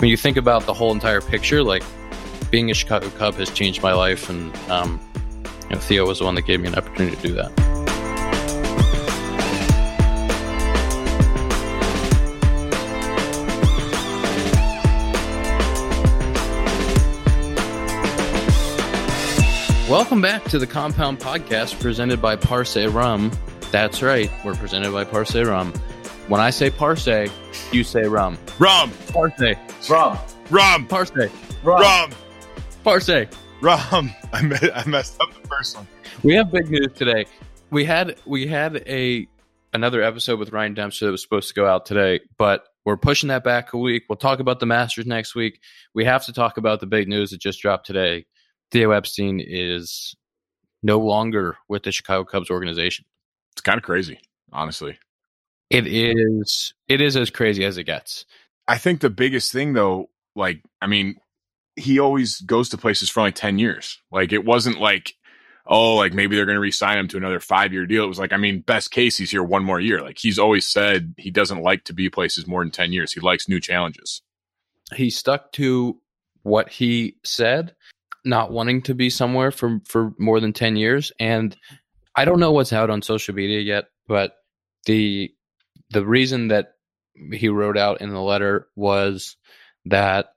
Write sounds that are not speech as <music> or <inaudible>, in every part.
when you think about the whole entire picture, like being a Chicago Cub has changed my life, and um, you know, Theo was the one that gave me an opportunity to do that. Welcome back to the Compound Podcast presented by Parse Rum. That's right, we're presented by Parse Rum. When I say Parse, you say rum. Rum, Parse, Rum. rum, Parse, Rum. rum, Parse. rum. <laughs> I, me- I messed up the first one. We have big news today. We had we had a another episode with Ryan Dempster that was supposed to go out today, but we're pushing that back a week. We'll talk about the Masters next week. We have to talk about the big news that just dropped today. Theo Epstein is no longer with the Chicago Cubs organization. It's kind of crazy, honestly. It is it is as crazy as it gets. I think the biggest thing, though, like, I mean, he always goes to places for only 10 years. Like, it wasn't like, oh, like maybe they're going to re-sign him to another five year deal. It was like, I mean, best case, he's here one more year. Like, he's always said he doesn't like to be places more than 10 years. He likes new challenges. He stuck to what he said, not wanting to be somewhere for for more than 10 years and I don't know what's out on social media yet, but the the reason that he wrote out in the letter was that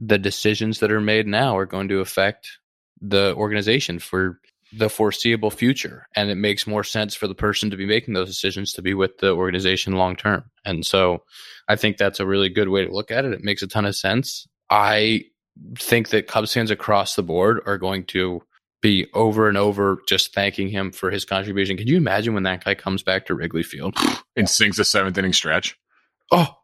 the decisions that are made now are going to affect the organization for the foreseeable future. And it makes more sense for the person to be making those decisions to be with the organization long term. And so i think that's a really good way to look at it. It makes a ton of sense. I think that cubs fans across the board are going to be over and over just thanking him for his contribution Can you imagine when that guy comes back to wrigley field <sighs> And sings the seventh inning stretch. oh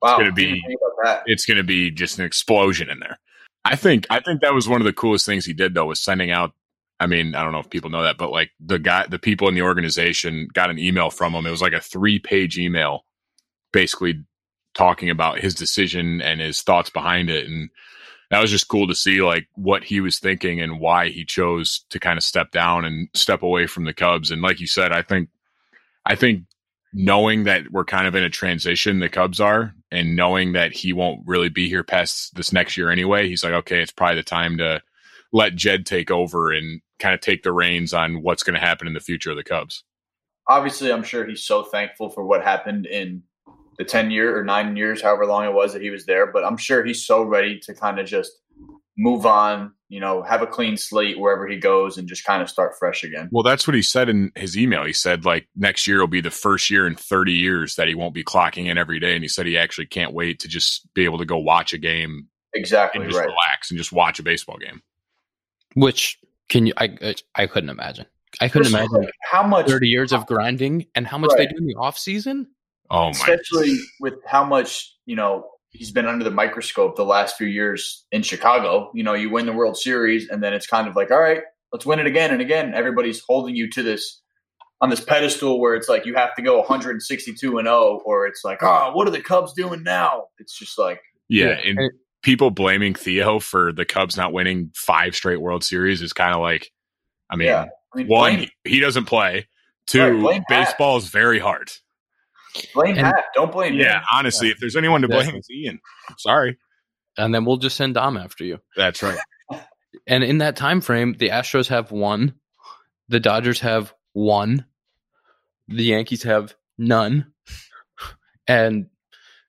Wow. It's gonna be- didn't think about that. it's going to be just an explosion in there. I think I think that was one of the coolest things he did though was sending out. I mean, I don't know if people know that, but like the guy, the people in the organization got an email from him. It was like a three page email, basically talking about his decision and his thoughts behind it, and that was just cool to see like what he was thinking and why he chose to kind of step down and step away from the Cubs. And like you said, I think, I think knowing that we're kind of in a transition, the Cubs are, and knowing that he won't really be here past this next year anyway, he's like, okay, it's probably the time to let Jed take over and kind of take the reins on what's going to happen in the future of the Cubs. Obviously, I'm sure he's so thankful for what happened in the 10 year or nine years, however long it was that he was there. But I'm sure he's so ready to kind of just move on, you know, have a clean slate wherever he goes and just kind of start fresh again. Well, that's what he said in his email. He said like next year will be the first year in 30 years that he won't be clocking in every day, and he said he actually can't wait to just be able to go watch a game Exactly and just right. relax and just watch a baseball game. which can you i i couldn't imagine i couldn't Especially imagine how much 30 years of grinding and how much they do in the off season Oh my! especially with how much you know he's been under the microscope the last few years in Chicago. You know, you win the World Series, and then it's kind of like, all right, let's win it again and again. Everybody's holding you to this on this pedestal where it's like you have to go 162 and 0, or it's like, oh, what are the Cubs doing now? It's just like, Yeah, Yeah. and people blaming Theo for the Cubs not winning five straight World Series is kind of like, I mean, yeah. I mean, one, blame, he doesn't play. Two, Right, blame Pat. baseball is very hard. Blame and- Pat. Don't blame Yeah, him. honestly, if there's anyone to blame, it's Ian. Sorry. and then we'll just send dom after you That's right. <laughs> and in that time frame the astros have one the dodgers have one the yankees have none <laughs> and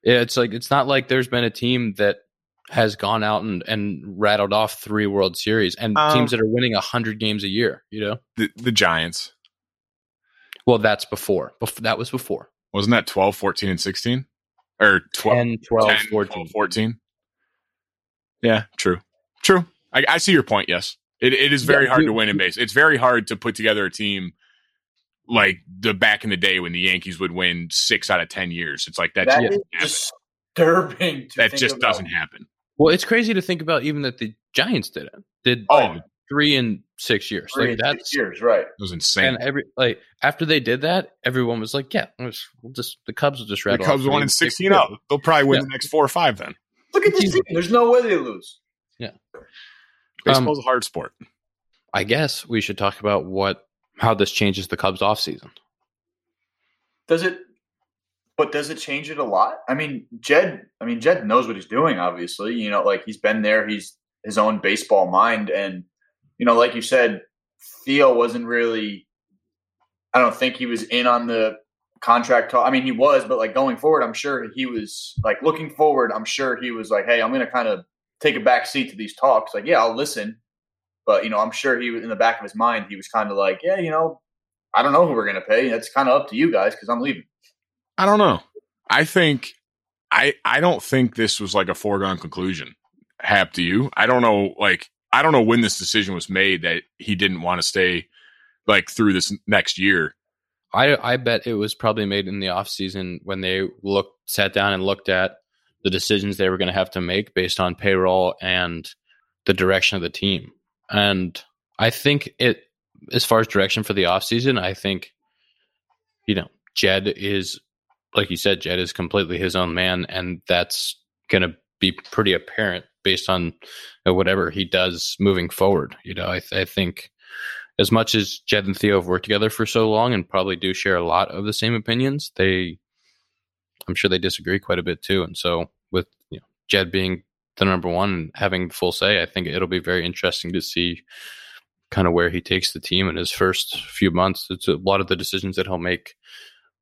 it's like it's not like there's been a team that has gone out and, and rattled off three world series and Um, teams that are winning 100 games a year you know The, the Giants. well that's before Bef- that was before Wasn't that 12, 14, and 16? Or 12, 10 12 10, 14 12, 14? Yeah, true. True. I, I see your point, yes. It, it is very Yeah, hard you- to win in base. It's very hard to put together a team like the back in the day when the Yankees would win six out of 10 years. It's like that, That just is disturbing. To that think just about. doesn't happen. Well, it's crazy to think about even that the Giants did it. Did Oh, it three in six years. Three like and that's six years, right? It was insane. and every like after they did that, everyone was like, "Yeah, we'll just, we'll just the Cubs will just rattle." the. Cubs off won three in six 16 years." up. They'll probably win Yeah. the next four or five then. Look at this team. There's no way they lose. Yeah, baseball's Um, a hard sport. I guess we should talk about what how this changes the Cubs off season. Does it? but does it change it a lot? I mean, Jed. I mean, Jed knows what he's doing. Obviously, you know, like he's been there. He's his own baseball mind, and you know, like you said, Theo wasn't really. I don't think he was in on the contract talk. I mean, he was, but like going forward, I'm sure he was like looking forward. I'm sure he was like, "Hey, I'm going to kind of take a back seat to these talks." Like, yeah, I'll listen, but you know, I'm sure he was in the back of his mind. He was kind of like, "Yeah, you know, I don't know who we're going to pay. It's kind of up to you guys because I'm leaving." I don't know. I think I I don't think this was like a foregone conclusion. Hap to you. I don't know. Like I don't know when this decision was made that he didn't want to stay like through this next year I I bet it was probably made in the off season when they looked sat down and looked at the decisions they were going to have to make based on payroll and the direction of the team. And I think it as far as direction for the off season, I think you know, Jed is like you said, Jed is completely his own man and that's going to be pretty apparent based on uh, whatever he does moving forward. You know, I, I think as much as Jed and Theo have worked together for so long and probably do share a lot of the same opinions, they, I'm sure they disagree quite a bit too. And so with you know, Jed being the number one and having full say, I think it'll be very interesting to see kind of where he takes the team in his first few months. It's a lot of the decisions that he'll make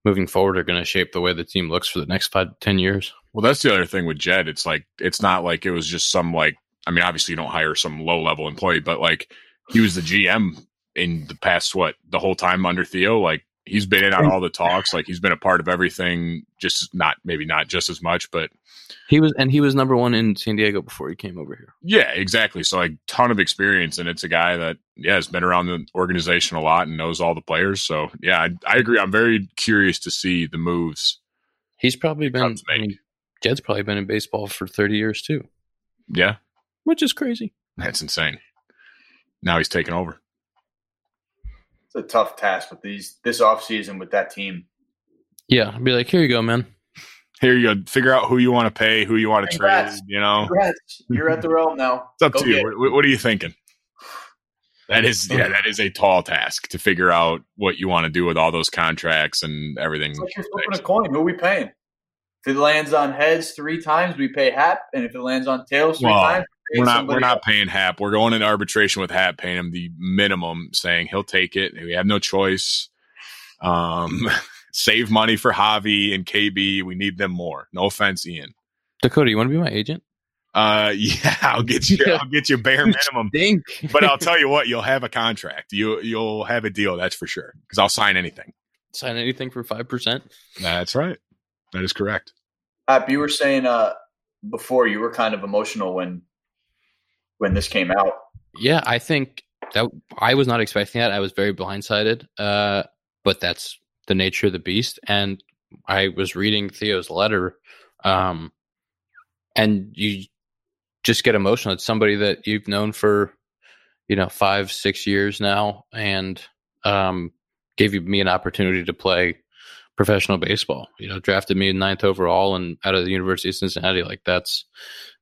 moving forward are going to shape the way the team looks for the next five ten years. Well, that's the other thing with Jed. It's like it's not like it was just some like I mean, obviously you don't hire some low level employee, but like he was the GM in the past what the whole time under Theo. Like he's been in on all the talks. Like he's been a part of everything. Just not maybe not just as much, but he was and he was number one in San Diego before he came over here. Yeah, exactly. So like ton of experience, and it's a guy that yeah has been around the organization a lot and knows all the players. So yeah, I, I agree. I'm very curious to see the moves. He's probably been. I mean, Jed's probably been in baseball for 30 years too. Yeah, which is crazy. That's insane. Now he's taking over a tough task with these this off season with that team. Yeah, I'd be like, here you go, man. Here you go. Figure out who you want to pay, who you want to trade. You know, Congrats. you're at the realm now. <laughs> It's up go to you. What, what, are you thinking? That is, yeah, <sighs> that is a tall task to figure out what you want to do with all those contracts and everything. It's like you're flipping a coin. Who are we paying? If it lands on heads three times, we pay Hap, and if it lands on tails three well, times, we're not we're not paying Hap. We're going in arbitration with Hap, paying him the minimum, saying he'll take it. We have no choice. Um, <laughs> save money for Javi and KB. We need them more. No offense, Ian. Dakota, you want to be my agent? Uh, <laughs> yeah, I'll get you. <laughs> I'll get you bare minimum. but I'll tell you what, you'll have a contract. You you'll have a deal. That's for sure. Because I'll sign anything. Sign anything for five percent. That's right. That is correct. Hap, you were saying uh before you were kind of emotional when when this came out. Yeah, I think that I was not expecting that. I was very blindsided. Uh, but that's the nature of the beast. And I was reading Theo's letter, um, and you just get emotional. It's somebody that you've known for, you know, five, six years now, and um, gave you, me an opportunity to play professional baseball. You know, drafted me ninth overall and out of the University of Cincinnati. Like that's,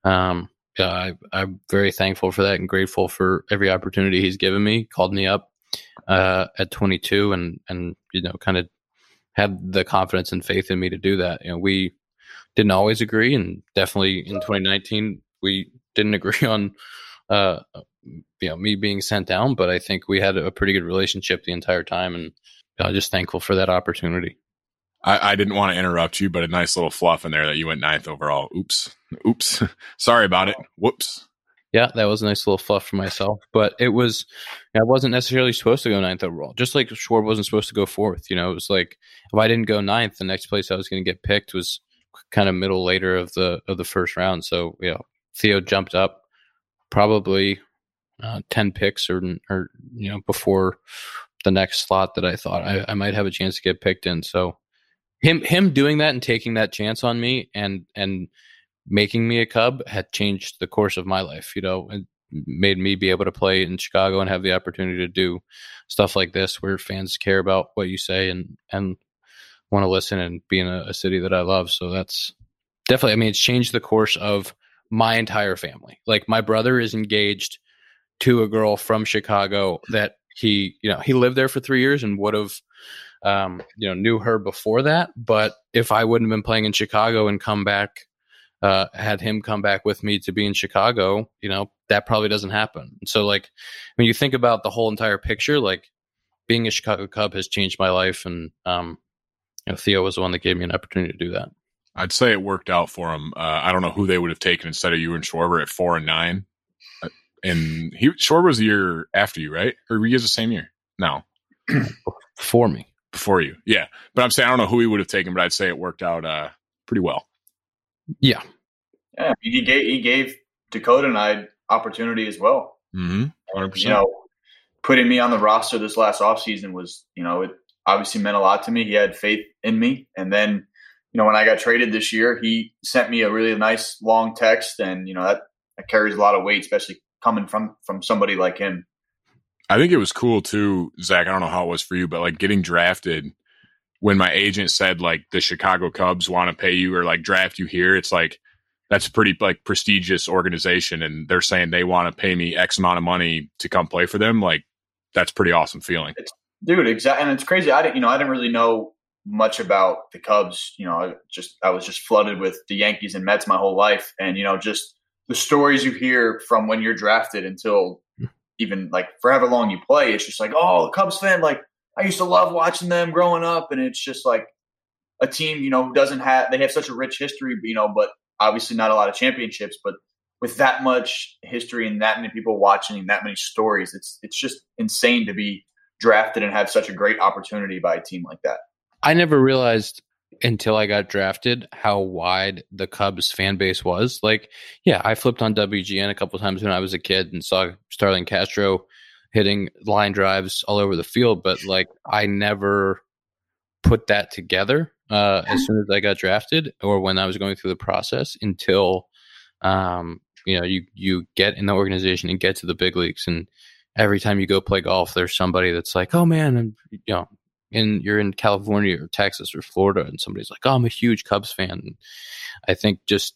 um, yeah, I, am very thankful for that and grateful for every opportunity he's given me. Called me up uh, at 22 and and you know kind of had the confidence and faith in me to do that. You know, we didn't always agree, and definitely in 2019 we didn't <laughs> agree on uh, you know me being sent down. But I think we had a pretty good relationship the entire time, and I'm just thankful for that opportunity. I, I, didn't want to interrupt you, but a nice little fluff in there that you went ninth overall. Oops. Oops. <laughs> Sorry about it. Whoops. Yeah, that was a nice little fluff for myself. But it was, I wasn't necessarily supposed to go ninth overall. Just like Schwarb wasn't supposed to go fourth. You know, it was like if I didn't go ninth, the next place I was going to get picked was kind of middle later of the of the first round. So you know, Theo jumped up probably uh, ten picks or or you know before the next slot that I thought I, I might have a chance to get picked in. So him him doing that and taking that chance on me and and making me a Cub had changed the course of my life. You know, it made me be able to play in Chicago and have the opportunity to do stuff like this, where fans care about what you say and and want to listen and be in a, a city that I love. So that's definitely. I mean, it's changed the course of my entire family. Like my brother is engaged to a girl from Chicago that he, you know, he lived there for three years and would have um, you know, knew her before that. But if I wouldn't have been playing in Chicago and come back, uh, had him come back with me to be in Chicago, you know, that probably doesn't happen. So, like, when you think about the whole entire picture, like being a Chicago Cub has changed my life, and um, you know, Theo was the one that gave me an opportunity to do that. I'd say it worked out for him. Uh, I don't know who they would have taken instead of you and Schwarber at four and nine. Uh, and he Schwarber was the year after you, right? Or were you guys the same year? No, <clears throat> for me, before you, yeah. But I'm saying I don't know who he would have taken, but I'd say it worked out uh, pretty well. Yeah, yeah. He gave he gave Dakota and I opportunity as well. Mm-hmm. 100%. You know, putting me on the roster this last offseason was, you know, it obviously meant a lot to me. He had faith in me, and then you know, when I got traded this year, he sent me a really nice long text, and you know that, that carries a lot of weight, especially coming from from somebody like him. I think it was cool too, Zach. I don't know how it was for you, but like getting drafted when my agent said like the Chicago Cubs want to pay you or like draft you here, it's like that's a pretty like prestigious organization and they're saying they want to pay me X amount of money to come play for them. Like that's pretty awesome feeling. It's, dude, exactly. And it's crazy. I didn't, you know, I didn't really know much about the Cubs. You know, I just I was just flooded with the Yankees and Mets my whole life, and you know, just the stories you hear from when you're drafted until even like forever long you play. It's just like, oh, the Cubs fan. Like I used to love watching them growing up, and it's just like a team, you know, who doesn't have they have such a rich history, you know, but obviously not a lot of championships, but with that much history and that many people watching and that many stories, it's it's just insane to be drafted and have such a great opportunity by a team like that. I never realized until I got drafted how wide the Cubs fan base was. Like, yeah, I flipped on WGN a couple times when I was a kid and saw Starlin Castro hitting line drives all over the field, but like I never put that together uh, as soon as I got drafted or when I was going through the process until um, you know you you get in the organization and get to the big leagues and every time you go play golf there's somebody that's like oh man and you know in you're in California or Texas or Florida and somebody's like, "Oh, I'm a huge Cubs fan." I think just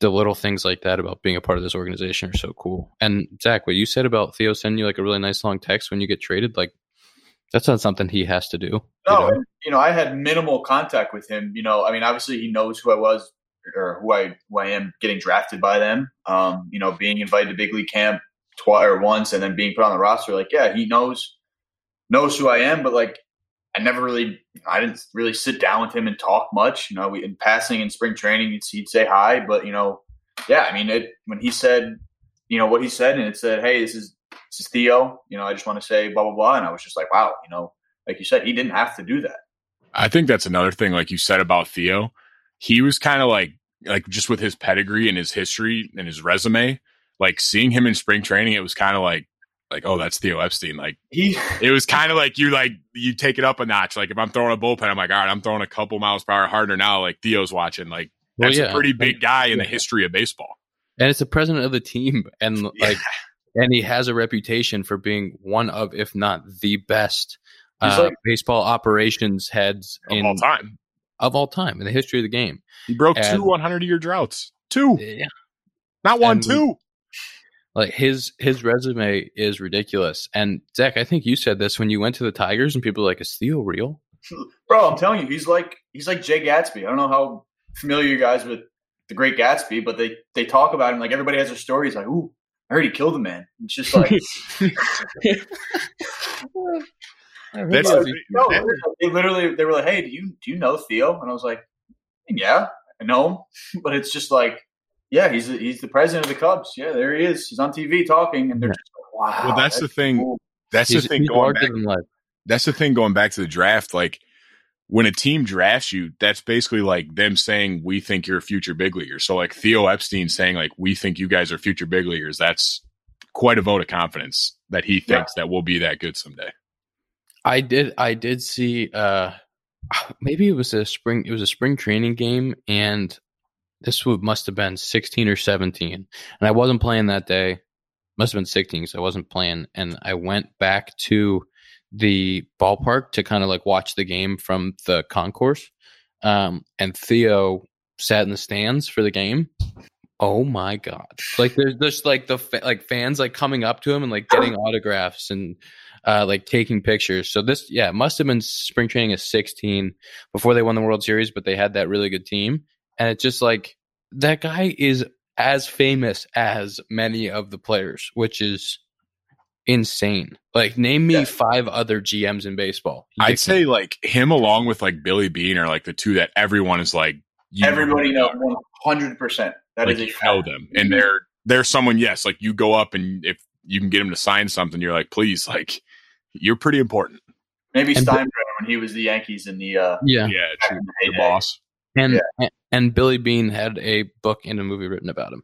the little things like that about being a part of this organization are so cool. And Zach, what you said about Theo sending you like a really nice long text when you get traded, like that's not something he has to do. No, you know? you know, I had minimal contact with him. You know, I mean, obviously he knows who I was or who I who I am getting drafted by them. Um, you know, being invited to big league camp twice or once and then being put on the roster, like, yeah, he knows knows who I am, but like I never really, I didn't really sit down with him and talk much. You know, we, in passing in spring training, he'd, he'd say hi, but you know, yeah, I mean, it, when he said, you know, what he said, and it said, "Hey, this is this is Theo." You know, I just want to say blah blah blah, and I was just like, wow, you know, like you said, he didn't have to do that. I think that's another thing, like you said about Theo. He was kind of like, like just with his pedigree and his history and his resume, like seeing him in spring training, it was kind of like, like, oh, that's Theo Epstein. Like he, <laughs> it was kind of like you like you take it up a notch. Like if I'm throwing a bullpen, I'm like, all right, I'm throwing a couple miles per hour harder now. Like Theo's watching. Like that's well, yeah. a pretty big guy in yeah. the history of baseball. And it's the president of the team, and <laughs> like, yeah. and he has a reputation for being one of, if not the best, uh, like, baseball operations heads of in all time of all time in the history of the game. He broke and, two 100 year droughts. Two, yeah, not one, and two. Like his his resume is ridiculous. And Zach, I think you said this when you went to the Tigers, and people were like, "Is Theo real?" Bro, I'm telling you, he's like he's like Jay Gatsby. I don't know how familiar you guys with the Great Gatsby, but they they talk about him like everybody has their stories. Like, ooh, I heard he killed a man. It's just like. <laughs> That's no, they literally they were like, "Hey, do you do you know Theo?" And I was like, "Yeah, I know him," <laughs> but it's just like yeah, he's he's the president of the Cubs. Yeah, there he is. He's on TV talking, and they're just like, wow. Well, that's, that's the thing. Cool. That's he's, the thing going back. That's the thing going back to the draft. Like when a team drafts you, that's basically like them saying we think you're a future big leaguer. So like Theo Epstein saying like we think you guys are future big leaguers. That's quite a vote of confidence that he thinks yeah. that we'll be that good someday. I did. I did see. uh <sighs> Maybe it was a spring. It was a spring training game, and this would, must have been 16 or 17 and i wasn't playing that day must have been 16 so i wasn't playing and i went back to the ballpark to kind of like watch the game from the concourse um, and theo sat in the stands for the game Oh my god! Like there's just like the fa- like fans like coming up to him and like getting <coughs> autographs and uh like taking pictures. So this yeah it must have been spring training of 16 before they won the World Series, but they had that really good team, and it's just like that guy is as famous as many of the players, which is insane. Like name me Yeah. five other GMs in baseball. You I'd get- say like him along with like Billy Beane are like the two that everyone is like you Everybody know, knows one hundred percent. That like is you know them, and they're they're someone. Yes, like you go up and if you can get him to sign something, you're like, please, like you're pretty important. Maybe And- Steinbrenner when he was the Yankees in the uh, yeah. Yeah, back true. the boss. And, Yeah. And and Billy Beane had a book and a movie written about him.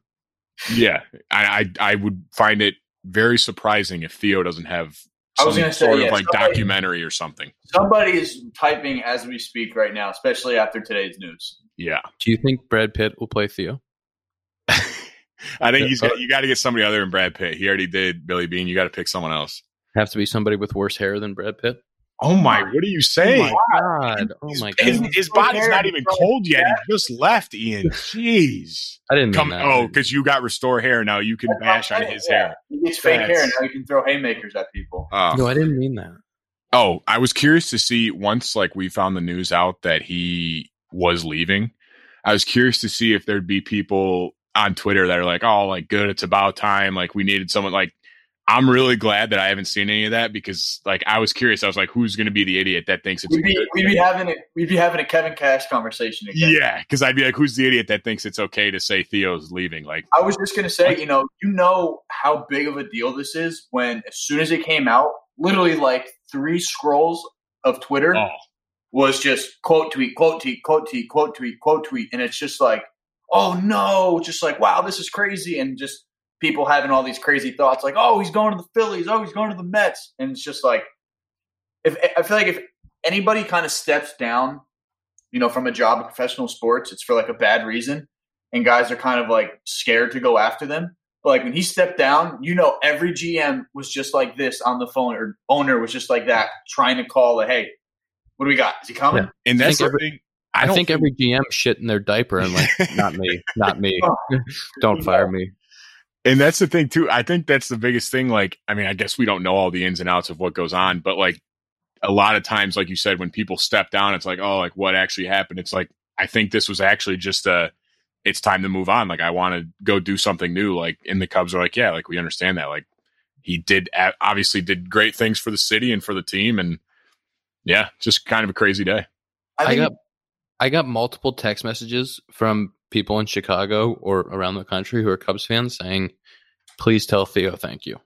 Yeah, I, I I would find it very surprising if Theo doesn't have I was some gonna say, sort yeah, like somebody- documentary or something. Somebody is typing as we speak right now, especially after today's news. Yeah, Do you think Brad Pitt will play Theo? <laughs> I think he's got, you got to get somebody other than Brad Pitt. He already did Billy Beane. You got to pick someone else. Have to be somebody with worse hair than Brad Pitt. Oh my! What are you saying? Oh my god! Oh my his, god! his body's not even cold yet. He just left, Ian. <laughs> Jeez. I didn't mean Come, that. oh, because you got restore hair now. You can bash on his yeah. hair. He gets fake hair, That's- and now you can throw haymakers at people. Oh. no, I didn't mean that. Oh, I was curious to see once like we found the news out that he was leaving. I was curious to see if there'd be people on Twitter that are like, "Oh, like good, it's about time. Like we needed someone." Like I'm really glad that I haven't seen any of that because like I was curious. I was like, "Who's going to be the idiot that thinks it's We'd be, good?" we'd be having a we'd be having a Kevin Cash conversation again. yeah, because I'd be like, "Who's the idiot that thinks it's okay to say Theo's leaving?" Like, I was just gonna say, you know, you know how big of a deal this is when as soon as it came out, literally like three scrolls of Twitter oh, was just quote tweet, quote tweet, quote tweet, quote tweet, quote tweet, and it's just like, oh no, just like wow, this is crazy, and just people having all these crazy thoughts like, oh, he's going to the Phillies, oh, he's going to the Mets, and it's just like, if I feel like if anybody kind of steps down, you know, from a job in professional sports, it's for like a bad reason, and guys are kind of like scared to go after them. But like when he stepped down, you know, every GM was just like this on the phone, or owner was just like that, trying to call it, hey, what do we got? Is he coming? Yeah. and that's the thing. I, don't think every GM shit in their diaper and like, <laughs> not me, not me. <laughs> Don't fire me. And that's the thing too. I think that's the biggest thing. Like, I mean, I guess we don't know all the ins and outs of what goes on, but like a lot of times, like you said, when people step down, it's like, oh, like what actually happened? It's like, I think this was actually just a, it's time to move on. Like, I want to go do something new. Like, and the Cubs are like, yeah, like we understand that. Like, he did obviously did great things for the city and for the team. And yeah, just kind of a crazy day. I I got I got multiple text messages from people in Chicago or around the country who are Cubs fans saying, "Please tell Theo thank you."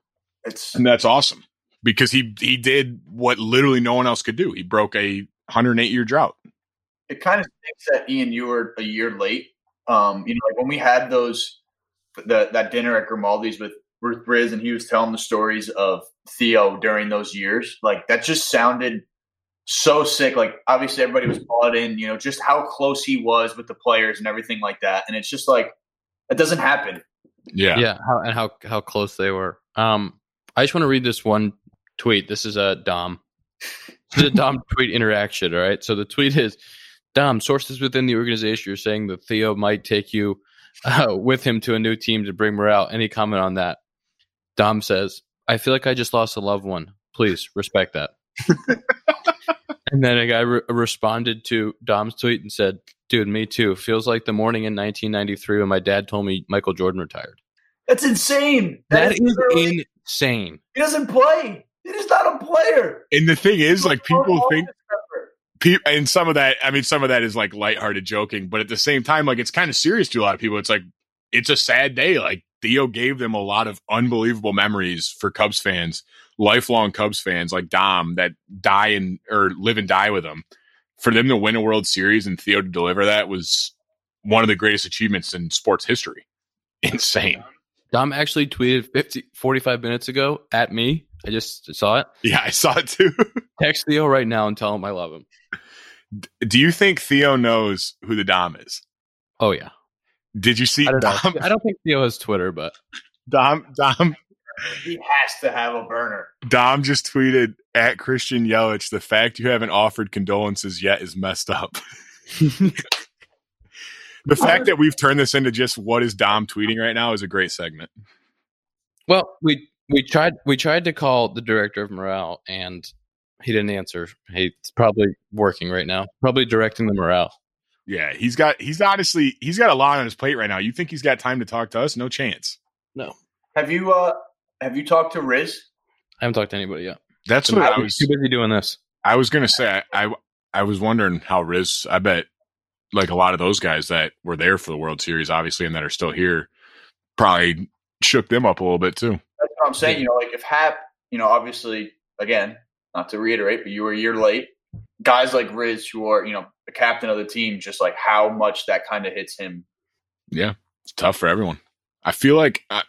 it's And that's awesome because he, he did what literally no one else could do. He broke a 108 year drought. it kind of stinks that Ian, you were a year late. Um, you know, like when we had those the, that dinner at Grimaldi's with Ruth Briz, and he was telling the stories of Theo during those years. Like that just sounded so sick. Like obviously everybody was bought in. You know, just how close he was with the players and everything like that. And it's just like it doesn't happen. Yeah. Yeah, how, and how how close they were. Um, I just want to read this one tweet. This is a Dom. This is a Dom <laughs> tweet interaction. All right. So the tweet is Dom. Sources within the organization are saying that Theo might take you uh, with him to a new team to bring morale. Any comment on that? Dom says, "I feel like I just lost a loved one. Please respect that." <laughs> and then a guy re- responded to Dom's tweet and said, "Dude, me too. Feels like the morning in 1993 when my dad told me Michael Jordan retired." That's insane. That is literally- insane. He doesn't play. He is not a player. And the thing is, like, people think, pe- and some of that, I mean, some of that is like lighthearted joking, but at the same time, like, it's kind of serious to a lot of people. It's like, it's a sad day. Like, Theo gave them a lot of unbelievable memories for Cubs fans, lifelong Cubs fans like Dom that die and or live and die with them. For them to win a World Series and Theo to deliver that was one of the greatest achievements in sports history. <laughs> Insane. Dom actually tweeted 50, 45 minutes ago at me. I just saw it. Yeah, I saw it too. <laughs> Text Theo right now and tell him I love him. Do you think Theo knows who the Dom is? Oh yeah. Did you see I don't know. Dom? I don't think Theo has Twitter, but <laughs> Dom Dom He has to have a burner. Dom just tweeted at Christian Yelich, the fact you haven't offered condolences yet is messed up. <laughs> The fact that we've turned this into just what is Dom tweeting right now is a great segment. Well, we we tried we tried to call the director of morale, and he didn't answer. He's probably working right now, probably directing the morale. Yeah, he's got he's honestly he's got a lot on his plate right now. You think he's got time to talk to us? No chance. No, Have you uh have you talked to Riz? I haven't talked to anybody yet. That's what I was too busy doing this. I was gonna say. I, I I was wondering how Riz. I bet like a lot of those guys that were there for the World Series, obviously, and that are still here, probably shook them up a little bit too. That's what I'm saying. You know, like if Hap, you know, obviously, again, not to reiterate, but you were a year late. Guys like Riz, who are you know the captain of the team, just like how much that kind of hits him. Yeah, it's tough for everyone. I feel like I,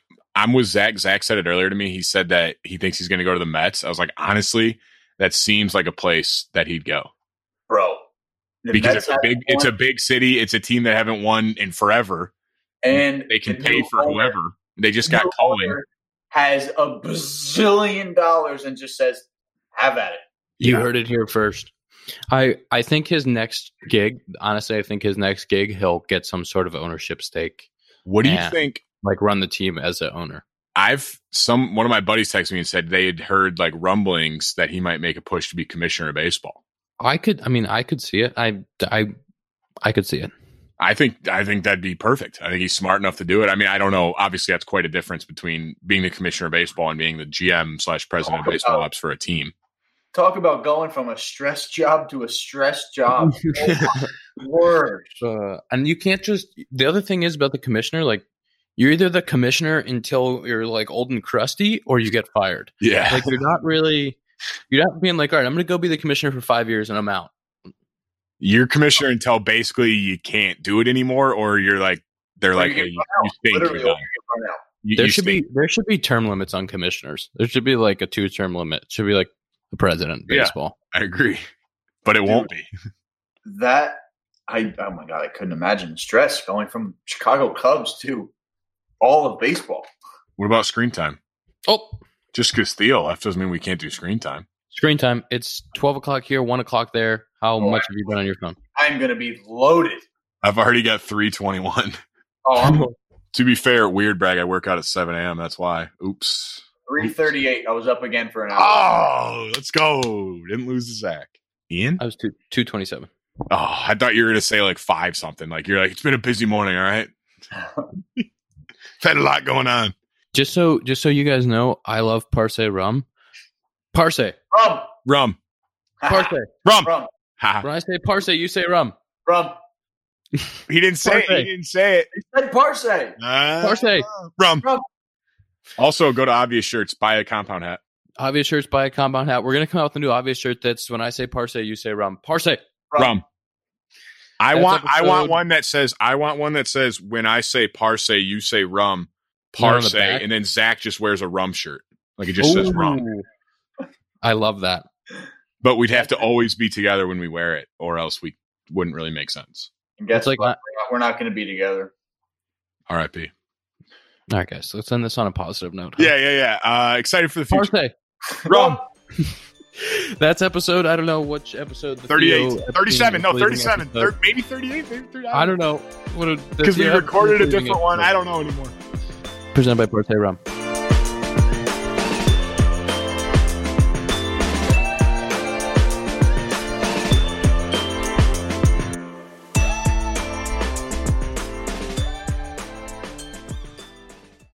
I'm with Zach. Zach said it earlier to me. He said that he thinks he's going to go to the Mets. I was like, honestly, that seems like a place that he'd go bro. Because Mets it's a have big, it's a big city. It's a team that haven't won in forever. and They can the pay for owner- whoever. They just got new Cohen. owner Has a bazillion dollars and just says, "Have at it." You Yeah. heard it here first. I I think his next gig, honestly, I think his next gig, he'll get some sort of ownership stake, What do you Yeah. think? Like run the team as an owner. I've some one of my buddies texted me and said they had heard like rumblings that he might make a push to be commissioner of baseball. I could, I mean, I could see it. I I I could see it. I think I think that'd be perfect. I think he's smart enough to do it. I mean, I don't know. Obviously, that's quite a difference between being the commissioner of baseball and being the GM slash president of baseball about- ops for a team. Talk about going from a stress job to a stress job. <laughs> Oh, word. Uh, and you can't just. The other thing is about the commissioner, like you're either the commissioner until you're like old and crusty, or you get fired. Yeah, Like you're not really. You're not being like, all right, I'm going to go be the commissioner for five years and I'm out. you're commissioner until basically you can't do it anymore, or you're like they're Or like, you hey, you, you out. stink. Literally, You're done. you out. There you should stink. be there should be term limits on commissioners. There should be like a two term limit. It should be like the president of Yeah. baseball. I agree, but it won't be. That I oh my god, I couldn't imagine the stress going from Chicago Cubs to all of baseball. What about screen time? Oh, Just Castile. That doesn't mean we can't do screen time. screen time. It's twelve o'clock here, one o'clock there. How Oh, much have you been on your phone? I'm gonna be loaded. I've already got 321. Oh, I'm <laughs> to be fair, weird brag. I work out at 7 a.m. That's why. Oops. 338. I was up again for an hour. Oh, let's go. Didn't lose the Zach. Ian? I was two two twenty seven. Oh, I thought you were going to say like five something. Like you're like, it's been a busy morning. All right. <laughs> Had a lot going on. Just so just so you guys know, I love Parse rum. Parse, Rum. Rum. <laughs> Parse. Rum. Rum. When I say Parse, you say rum. Rum. <laughs> He didn't say it. Parse. He didn't say it. He said Parse. Ah, Parse. Rum. Rum. Also, go to Obvious Shirts, buy a compound hat. Obvious shirts, buy a compound hat. We're gonna come out with a new obvious shirt that's when I say Parse, you say rum. Parse. Rum. I That's want I want one that says I want one that says when I say parse, you say rum. One on the Parse, and then Zach just wears a rum shirt. Like it just says rum. I love that. But we'd have to always be together when we wear it, or else we wouldn't really make sense. And guess It's like what? We're not going to be together. R.I.P. all right, guys. Let's end this on a positive note. huh? Yeah, yeah, yeah. Uh, excited for the future. Parse. Rum. <laughs> That's episode. I don't know which episode. the 38, Theo 37, no, 37, thir- maybe 38, maybe 38. I don't know. What a- the Because we recorded a different one. I don't know anymore. Presented by Parse Rum.